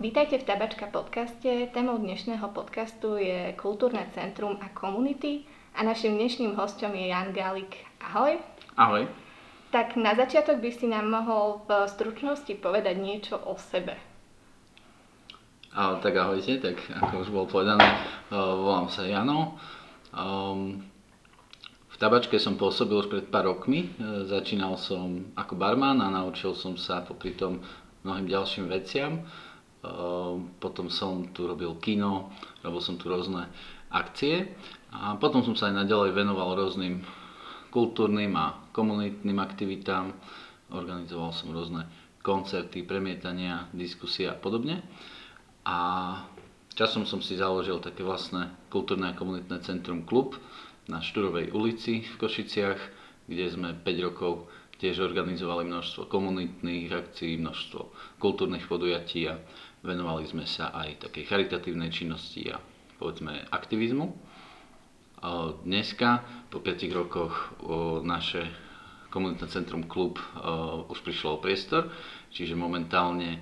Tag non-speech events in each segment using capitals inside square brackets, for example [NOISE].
Vítajte v Tabačka podcaste. Témou dnešného podcastu je Kultúrne centrum a komunity a našim dnešným hostom je Jan Galik. Ahoj. Ahoj. Tak na začiatok by si nám mohol v stručnosti povedať niečo o sebe. A, tak ahojte, tak ako už bolo povedané, uh, volám sa Jano. Um, v tabačke som pôsobil už pred pár rokmi. Uh, začínal som ako barman a naučil som sa popri tom mnohým ďalším veciam. Ehm, potom som tu robil kino, robil som tu rôzne akcie a potom som sa aj naďalej venoval rôznym kultúrnym a komunitným aktivitám. Organizoval som rôzne koncerty, premietania, diskusie a podobne. A časom som si založil také vlastné kultúrne a komunitné centrum Klub na Šturovej ulici v Košiciach, kde sme 5 rokov tiež organizovali množstvo komunitných akcií, množstvo kultúrnych podujatí a Venovali sme sa aj takej charitatívnej činnosti a povedzme aktivizmu. Dneska, po 5 rokoch, naše komunitné centrum klub už prišlo o priestor, čiže momentálne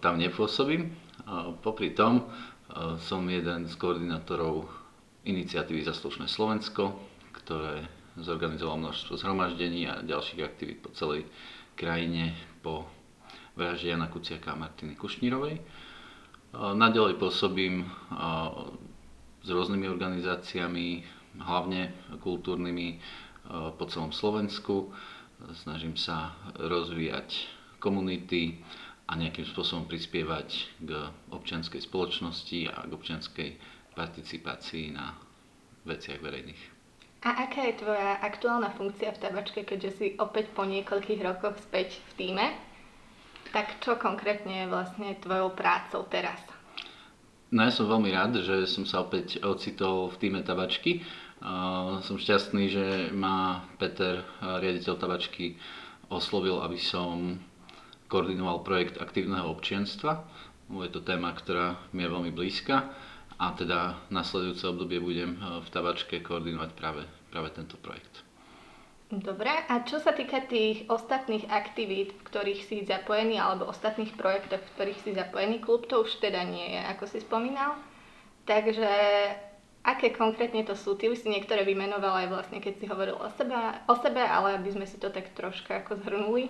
tam nepôsobím. Popri tom som jeden z koordinátorov iniciatívy Zaslušné Slovensko, ktoré zorganizovalo množstvo zhromaždení a ďalších aktivít po celej krajine po vražde Jana Kuciaka a Martiny Kušnírovej. Naďalej pôsobím s rôznymi organizáciami, hlavne kultúrnymi po celom Slovensku. Snažím sa rozvíjať komunity a nejakým spôsobom prispievať k občianskej spoločnosti a k občianskej participácii na veciach verejných. A aká je tvoja aktuálna funkcia v tabačke, keďže si opäť po niekoľkých rokoch späť v týme? Tak čo konkrétne je vlastne tvojou prácou teraz? No ja som veľmi rád, že som sa opäť ocitol v týme tabačky. Uh, som šťastný, že ma Peter, riaditeľ tabačky, oslovil, aby som koordinoval projekt aktívneho občianstva. Je to téma, ktorá mi je veľmi blízka a teda nasledujúce obdobie budem v tabačke koordinovať práve, práve tento projekt. Dobre, a čo sa týka tých ostatných aktivít, v ktorých si zapojený, alebo ostatných projektov, v ktorých si zapojený klub, to už teda nie je, ako si spomínal. Takže aké konkrétne to sú? Ty už si niektoré vymenoval aj vlastne, keď si hovoril o sebe, o sebe ale aby sme si to tak troška ako zhrnuli.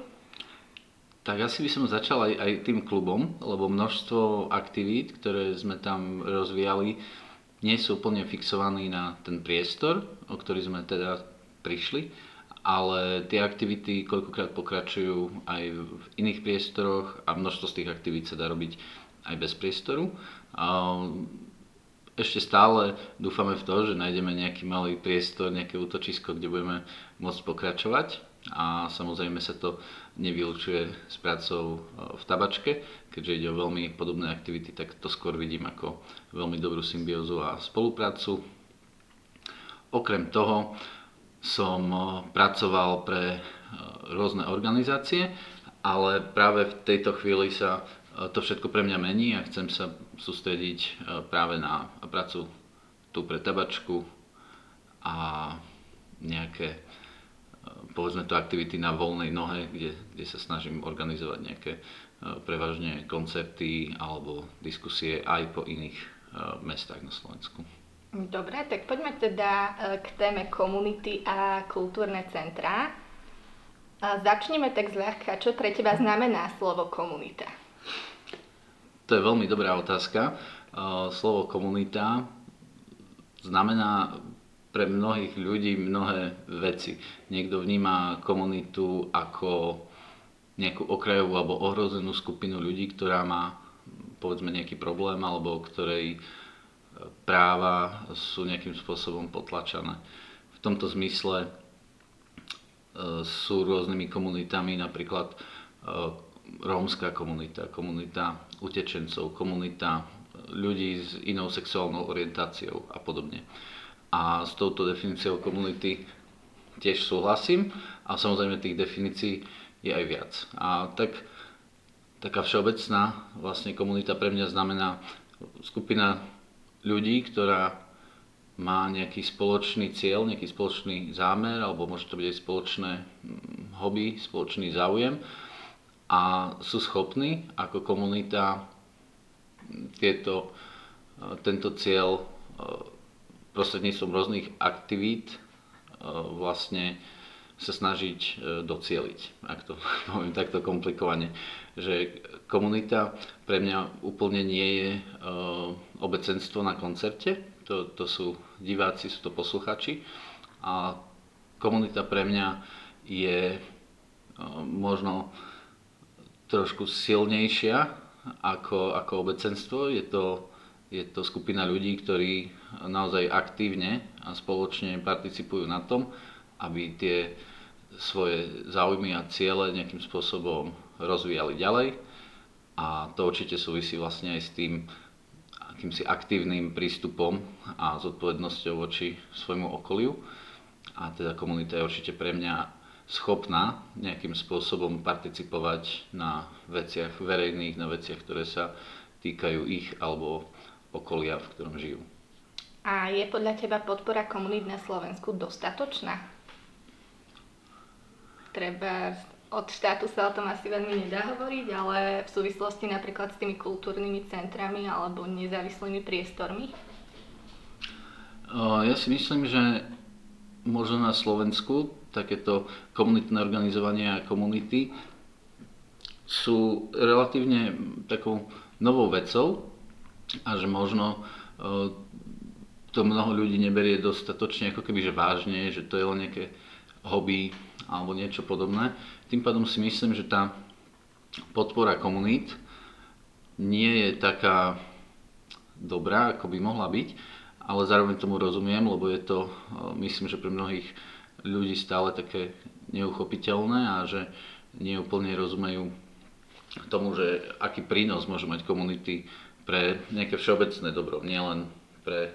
Tak asi by som začal aj, aj tým klubom, lebo množstvo aktivít, ktoré sme tam rozvíjali, nie sú úplne fixovaní na ten priestor, o ktorý sme teda prišli ale tie aktivity koľkokrát pokračujú aj v iných priestoroch a množstvo z tých aktivít sa dá robiť aj bez priestoru. Ešte stále dúfame v to, že nájdeme nejaký malý priestor, nejaké útočisko, kde budeme môcť pokračovať a samozrejme sa to nevylučuje s prácou e, v tabačke, keďže ide o veľmi podobné aktivity, tak to skôr vidím ako veľmi dobrú symbiózu a spoluprácu. Okrem toho, som eh, pracoval pre eh, rôzne organizácie, ale práve v tejto chvíli sa eh, to všetko pre mňa mení a chcem sa sústrediť práve na prácu tu pre tabačku a nejaké povedzme to aktivity na voľnej nohe, kde, kde sa snažím organizovať nejaké prevažne koncerty alebo diskusie aj po iných mestách na Slovensku. Dobre, tak poďme teda e, k téme komunity a kultúrne centrá. Začneme tak zľahka. Čo pre teba znamená slovo komunita? To je veľmi dobrá otázka. E, slovo komunita znamená pre mnohých ľudí mnohé veci. Niekto vníma komunitu ako nejakú okrajovú alebo ohrozenú skupinu ľudí, ktorá má povedzme nejaký problém alebo ktorej práva sú nejakým spôsobom potlačané. V tomto zmysle e, sú rôznymi komunitami, napríklad e, rómska komunita, komunita utečencov, komunita ľudí s inou sexuálnou orientáciou a podobne. A s touto definíciou komunity tiež súhlasím a samozrejme tých definícií je aj viac. A tak, taká všeobecná vlastne komunita pre mňa znamená skupina ľudí, ktorá má nejaký spoločný cieľ, nejaký spoločný zámer, alebo môže to byť aj spoločné hm, hobby, spoločný záujem a sú schopní ako komunita tieto, tento cieľ prostredníctvom rôznych aktivít vlastne sa snažiť docieliť, ak to [LAUGHS] poviem takto komplikovane. Že komunita pre mňa úplne nie je obecenstvo na koncerte, to, to sú diváci, sú to posluchači a komunita pre mňa je možno trošku silnejšia ako, ako obecenstvo. Je to, je to skupina ľudí, ktorí naozaj aktívne a spoločne participujú na tom, aby tie svoje záujmy a ciele nejakým spôsobom rozvíjali ďalej. A to určite súvisí vlastne aj s tým akýmsi aktívnym prístupom a zodpovednosťou voči svojmu okoliu. A teda komunita je určite pre mňa schopná nejakým spôsobom participovať na veciach verejných, na veciach, ktoré sa týkajú ich alebo okolia, v ktorom žijú. A je podľa teba podpora komunít na Slovensku dostatočná? Treba od štátu sa o tom asi veľmi nedá hovoriť, ale v súvislosti napríklad s tými kultúrnymi centrami alebo nezávislými priestormi? Ja si myslím, že možno na Slovensku takéto komunitné organizovanie a komunity sú relatívne takou novou vecou a že možno to mnoho ľudí neberie dostatočne ako keby že vážne, že to je len nejaké hobby alebo niečo podobné. Tým pádom si myslím, že tá podpora komunít nie je taká dobrá, ako by mohla byť, ale zároveň tomu rozumiem, lebo je to, e, myslím, že pre mnohých ľudí stále také neuchopiteľné a že neúplne rozumejú tomu, že aký prínos môžu mať komunity pre nejaké všeobecné dobro, nielen pre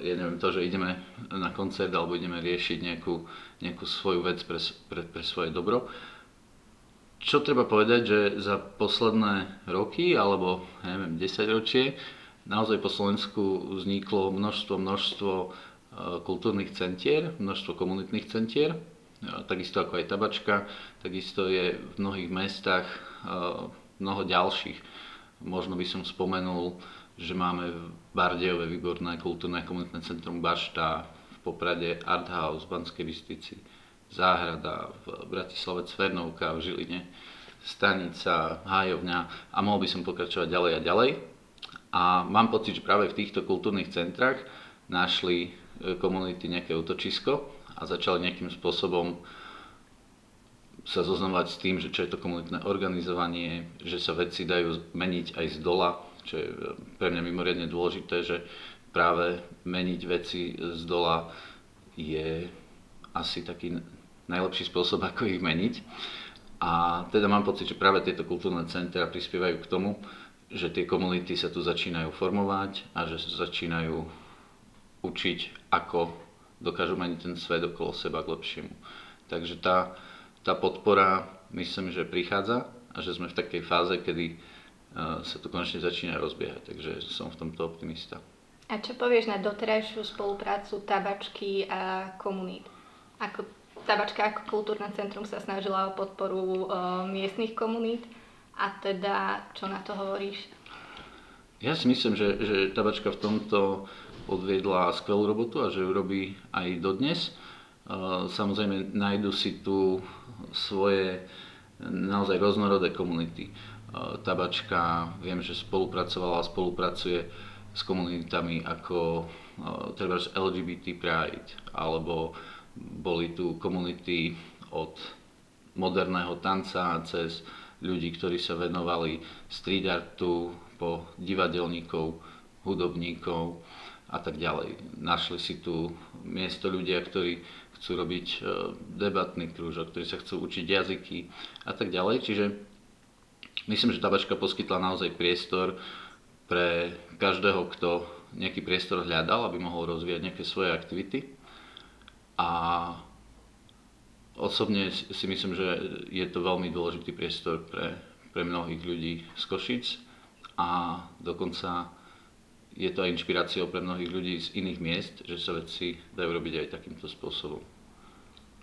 ja neviem, to, že ideme na koncert alebo ideme riešiť nejakú, nejakú svoju vec pre, pre, pre svoje dobro. Čo treba povedať, že za posledné roky alebo ja neviem, 10 ročie naozaj po Slovensku vzniklo množstvo, množstvo Eh, kultúrnych centier, množstvo komunitných centier, eh, takisto ako aj tabačka, takisto je v mnohých mestách eh, mnoho ďalších. Možno by som spomenul, že máme v Bardejove výborné kultúrne komunitné centrum Bašta, v Poprade Art House, v Banskej Bystrici, Záhrada, v Bratislave Cvernovka, v Žiline, Stanica, Hájovňa a mohol by som pokračovať ďalej a ďalej. A mám pocit, že práve v týchto kultúrnych centrách našli komunity nejaké útočisko a začali nejakým spôsobom sa zoznamovať s tým, že čo je to komunitné organizovanie, že sa veci dajú meniť aj z dola, čo je pre mňa mimoriadne dôležité, že práve meniť veci z dola je asi taký najlepší spôsob, [LAUGHS] ako ich meniť. A teda mám pocit, že práve tieto kultúrne centra prispievajú k tomu, že tie komunity sa tu začínajú formovať a že sa začínajú učiť, ako dokážu meniť ten svet okolo seba k lepšiemu. Takže tá, tá podpora myslím, že prichádza a že sme v takej fáze, kedy sa to konečne začína rozbiehať. Takže som v tomto optimista. A čo povieš na doterajšiu spoluprácu tabačky a komunít? Ako tabačka ako kultúrne centrum sa snažila o podporu uh, miestnych komunít a teda čo na to hovoríš? Ja si myslím, že, že tabačka v tomto odviedla skvelú robotu a že ju robí aj dodnes. Samozrejme nájdu si tu svoje naozaj roznorodé komunity. Tabačka, viem, že spolupracovala a spolupracuje s komunitami ako treba LGBT Pride, alebo boli tu komunity od moderného tanca cez ľudí, ktorí sa venovali street artu, po divadelníkov, hudobníkov a tak ďalej. Našli si tu miesto ľudia, ktorí chcú robiť e, debatný krúžok, ktorí sa chcú učiť jazyky a tak ďalej. Čiže myslím, že tabačka poskytla naozaj priestor pre každého, kto nejaký priestor hľadal, aby mohol rozvíjať nejaké svoje aktivity. A osobne si myslím, že je to veľmi dôležitý priestor pre, pre mnohých ľudí z Košic a dokonca je to aj inšpiráciou pre mnohých ľudí z iných miest, že sa veci dajú robiť aj takýmto spôsobom.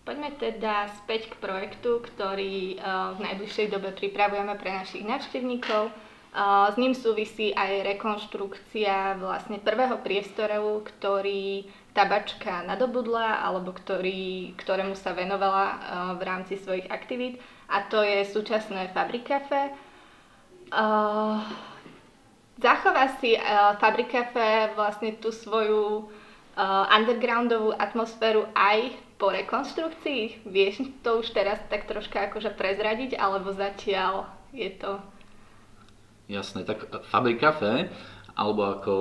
Poďme teda späť k projektu, ktorý eh, v najbližšej dobe pripravujeme pre našich návštevníkov. Eh, S ním súvisí aj rekonštrukcia vlastne prvého priestoru, ktorý tabačka nadobudla alebo ktorý, ktorému sa venovala v rámci svojich aktivít a to je súčasné Fabrikafe. Zachová si Fabrikafe vlastne tú svoju undergroundovú atmosféru aj po rekonstrukcii? Vieš to už teraz tak troška akože prezradiť, alebo zatiaľ je to Jasné, tak Fabrika Café, alebo ako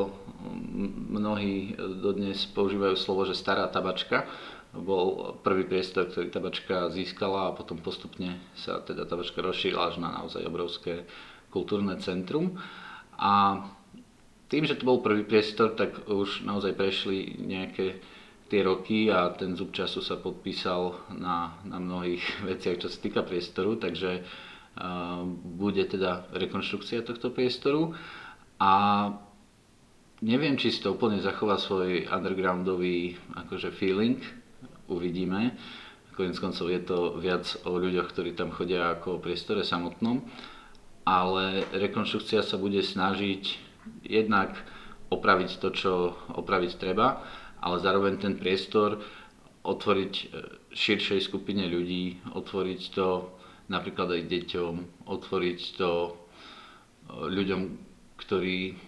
mnohí dodnes používajú slovo, že stará tabačka, bol prvý priestor, ktorý tabačka získala a potom postupne sa teda tabačka rozšírila až na naozaj obrovské kultúrne centrum. A tým, že to bol prvý priestor, tak už naozaj prešli nejaké tie roky a ten zub času sa podpísal na, na mnohých [LAUGHS] veciach, čo sa týka priestoru, takže bude teda rekonštrukcia tohto priestoru. A neviem, či si to úplne zachová svoj undergroundový akože feeling, uvidíme. Konec koncov je to viac o ľuďoch, ktorí tam chodia ako o priestore samotnom, ale rekonštrukcia sa bude snažiť jednak opraviť to, čo opraviť treba, ale zároveň ten priestor otvoriť e, širšej skupine ľudí, otvoriť to napríklad aj deťom, otvoriť to e, ľuďom, ktorí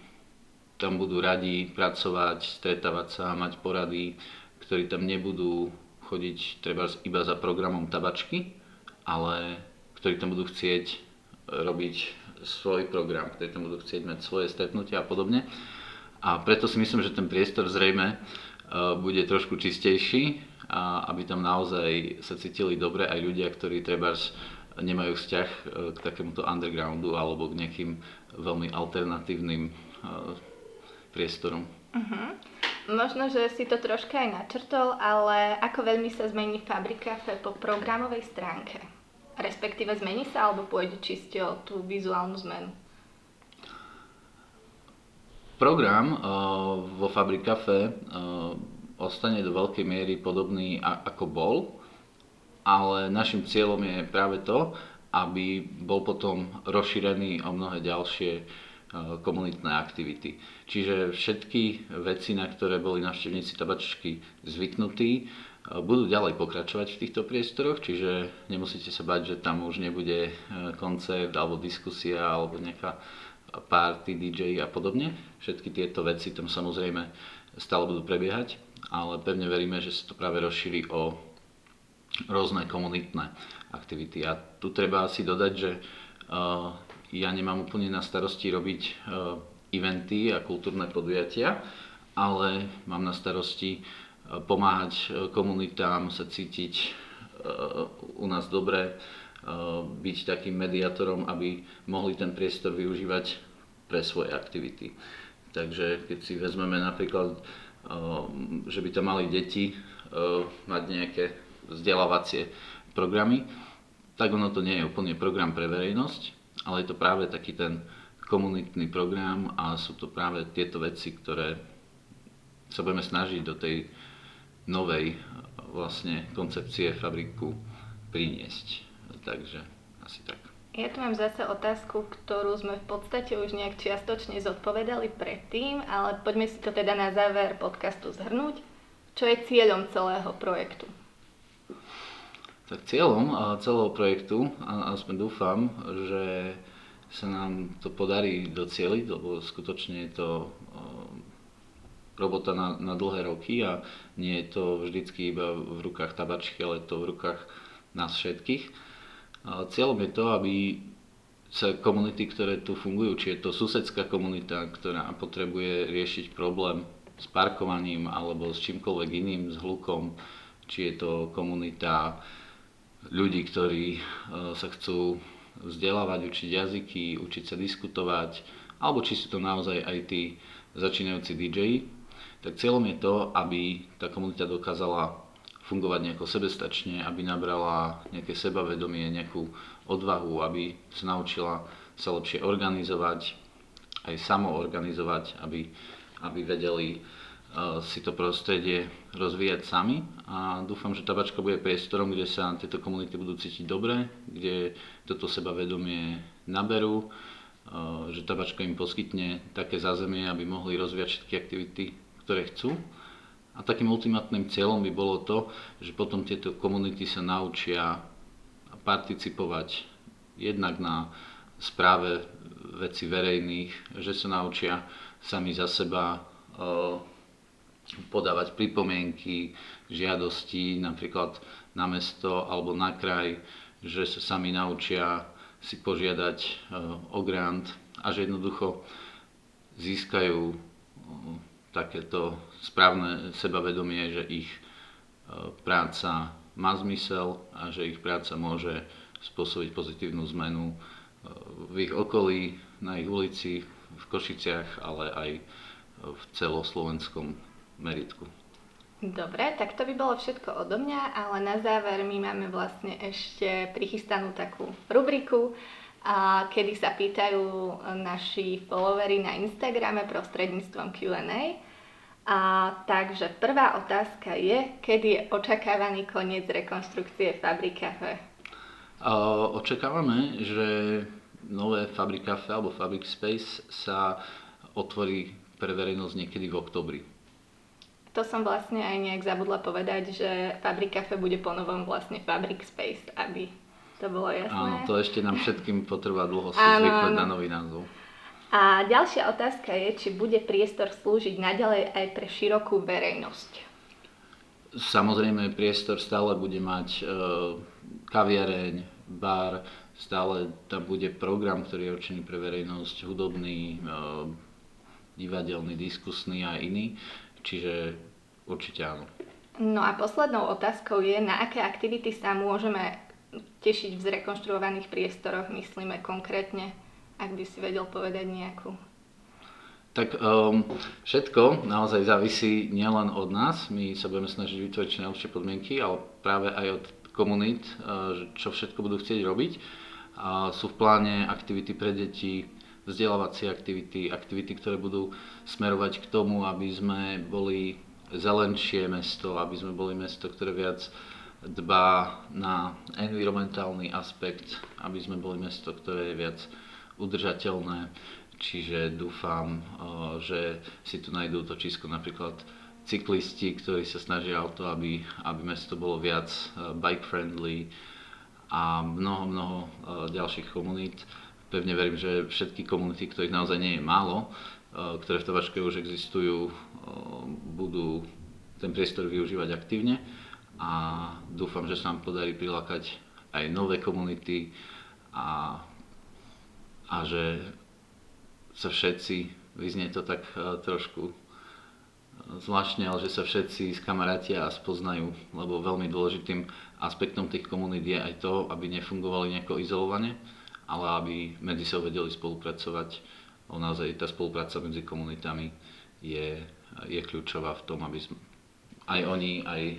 tam budú radi pracovať, stretávať sa, mať porady, ktorí tam nebudú chodiť treba iba za programom tabačky, ale ktorí tam budú chcieť e, robiť svoj program, ktorí tam budú chcieť mať svoje stretnutia a podobne. A preto si myslím, že ten priestor zrejme bude trošku čistejší, a aby tam naozaj sa cítili dobre aj ľudia, ktorí treba nemajú vzťah e, k takémuto undergroundu alebo k nejakým veľmi alternatívnym e, priestorom. Uh-huh. Možno, že si to troška aj načrtol, ale ako veľmi sa zmení Fabrika po programovej stránke? Respektíve zmení sa alebo pôjde čiste o tú vizuálnu zmenu? Program uh, vo Fabrikafe uh, ostane do veľkej miery podobný ako bol, ale našim cieľom je práve to, aby bol potom rozšírený o mnohé ďalšie e, komunitné aktivity. Čiže všetky veci, na ktoré boli navštevníci tabačky zvyknutí, budú ďalej pokračovať v týchto priestoroch, čiže nemusíte sa bať, že tam už nebude koncert alebo diskusia alebo nejaká party, DJ a podobne. Všetky tieto veci tam samozrejme stále budú prebiehať, ale pevne veríme, že sa to práve rozšíri o rôzne komunitné aktivity. A tu treba asi dodať, že uh, ja nemám úplne na starosti robiť uh, eventy a kultúrne podujatia, ale mám na starosti uh, pomáhať komunitám sa cítiť u nás dobre, byť takým mediátorom, aby mohli ten priestor využívať pre svoje aktivity. Takže keď si vezmeme napríklad, že by tam mali deti mať nejaké vzdelávacie programy, tak ono to nie je úplne program pre verejnosť, ale je to práve taký ten komunitný program a sú to práve tieto veci, ktoré sa budeme snažiť do tej novej vlastne koncepcie fabriku priniesť. Takže asi tak. Ja tu mám zase otázku, ktorú sme v podstate už nejak čiastočne zodpovedali predtým, ale poďme si to teda na záver podcastu zhrnúť. Čo je cieľom celého projektu? Tak cieľom celého projektu, aspoň dúfam, že sa nám to podarí docieliť, lebo skutočne je to robota na, na dlhé roky a nie je to vždycky iba v rukách tabačky, ale je to v rukách nás všetkých. Cieľom je to, aby sa komunity, ktoré tu fungujú, či je to susedská komunita, ktorá potrebuje riešiť problém s parkovaním alebo s čímkoľvek iným, s hlukom, či je to komunita ľudí, ktorí e, sa chcú vzdelávať, učiť jazyky, učiť sa diskutovať, alebo či sú to naozaj aj tí začínajúci DJ, tak cieľom je to, aby tá komunita dokázala fungovať nejako sebestačne, aby nabrala nejaké sebavedomie, nejakú odvahu, aby sa naučila sa lepšie organizovať, aj samoorganizovať, aby, aby vedeli si to prostredie rozvíjať sami a dúfam, že tabačka bude priestorom, kde sa tieto komunity budú cítiť dobre, kde toto sebavedomie naberú, že tabačka im poskytne také zázemie, aby mohli rozvíjať všetky aktivity, ktoré chcú. A takým ultimátnym cieľom by bolo to, že potom tieto komunity sa naučia participovať jednak na správe veci verejných, že sa naučia sami za seba podávať pripomienky, žiadosti napríklad na mesto alebo na kraj, že sa sami naučia si požiadať e, o grant a že jednoducho získajú e, takéto správne sebavedomie, že ich e, práca má zmysel a že ich práca môže spôsobiť pozitívnu zmenu v ich okolí, na ich ulici, v Košiciach, ale aj v celoslovenskom meritku. Dobre, tak to by bolo všetko odo mňa, ale na záver my máme vlastne ešte prichystanú takú rubriku, a kedy sa pýtajú naši followery na Instagrame prostredníctvom Q&A. A takže prvá otázka je, kedy je očakávaný koniec rekonstrukcie Fabrik Cafe? Očakávame, že nové Fabrik Cafe alebo Fabrik Space sa otvorí pre verejnosť niekedy v oktobri. To som vlastne aj nejak zabudla povedať, že Fabrik Cafe bude ponovom vlastne Fabrik Space, aby to bolo jasné. Áno, to ešte nám všetkým potrvá dlho si zvyknúť na nový názov. A ďalšia otázka je, či bude priestor slúžiť naďalej aj pre širokú verejnosť. Samozrejme, priestor stále bude mať e, kaviareň, bar, stále tam bude program, ktorý je určený pre verejnosť, hudobný, e, divadelný, diskusný a iný. Čiže určite áno. No a poslednou otázkou je, na aké aktivity sa môžeme tešiť v zrekonštruovaných priestoroch, myslíme konkrétne, ak by si vedel povedať nejakú. Tak um, všetko naozaj závisí nielen od nás, my sa budeme snažiť vytvoriť čo najlepšie podmienky, ale práve aj od komunít, uh, čo všetko budú chcieť robiť. A sú v pláne aktivity pre deti, vzdelávacie aktivity, aktivity, ktoré budú smerovať k tomu, aby sme boli zelenšie mesto, aby sme boli mesto, ktoré viac dbá na environmentálny aspekt, aby sme boli mesto, ktoré je viac udržateľné. Čiže dúfam, že si tu nájdú točisko napríklad cyklisti, ktorí sa snažia o to, aby, aby mesto bolo viac bike friendly a mnoho, mnoho ďalších komunít pevne verím, že všetky komunity, ktorých naozaj nie je málo, eh, ktoré v Tabačke už existujú, eh, budú ten priestor využívať aktívne a dúfam, že sa nám podarí prilákať aj nové komunity a, a že sa všetci, vyznie to tak eh, trošku zvláštne, ale že sa všetci skamarátia a spoznajú, lebo veľmi dôležitým aspektom tých komunít je aj to, aby nefungovali nejako izolovane, ale aby medzi sebou vedeli spolupracovať. O naozaj tá spolupráca medzi komunitami je, je kľúčová v tom, aby sme, aj oni aj e,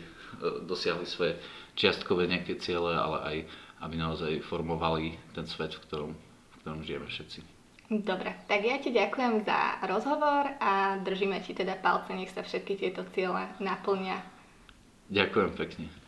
dosiahli svoje čiastkové nejaké ciele, ale aj aby naozaj formovali ten svet, v ktorom, v ktorom žijeme všetci. Dobre, tak ja ti ďakujem za rozhovor a držíme ti teda palce, nech sa všetky tieto ciele naplnia. Ďakujem pekne.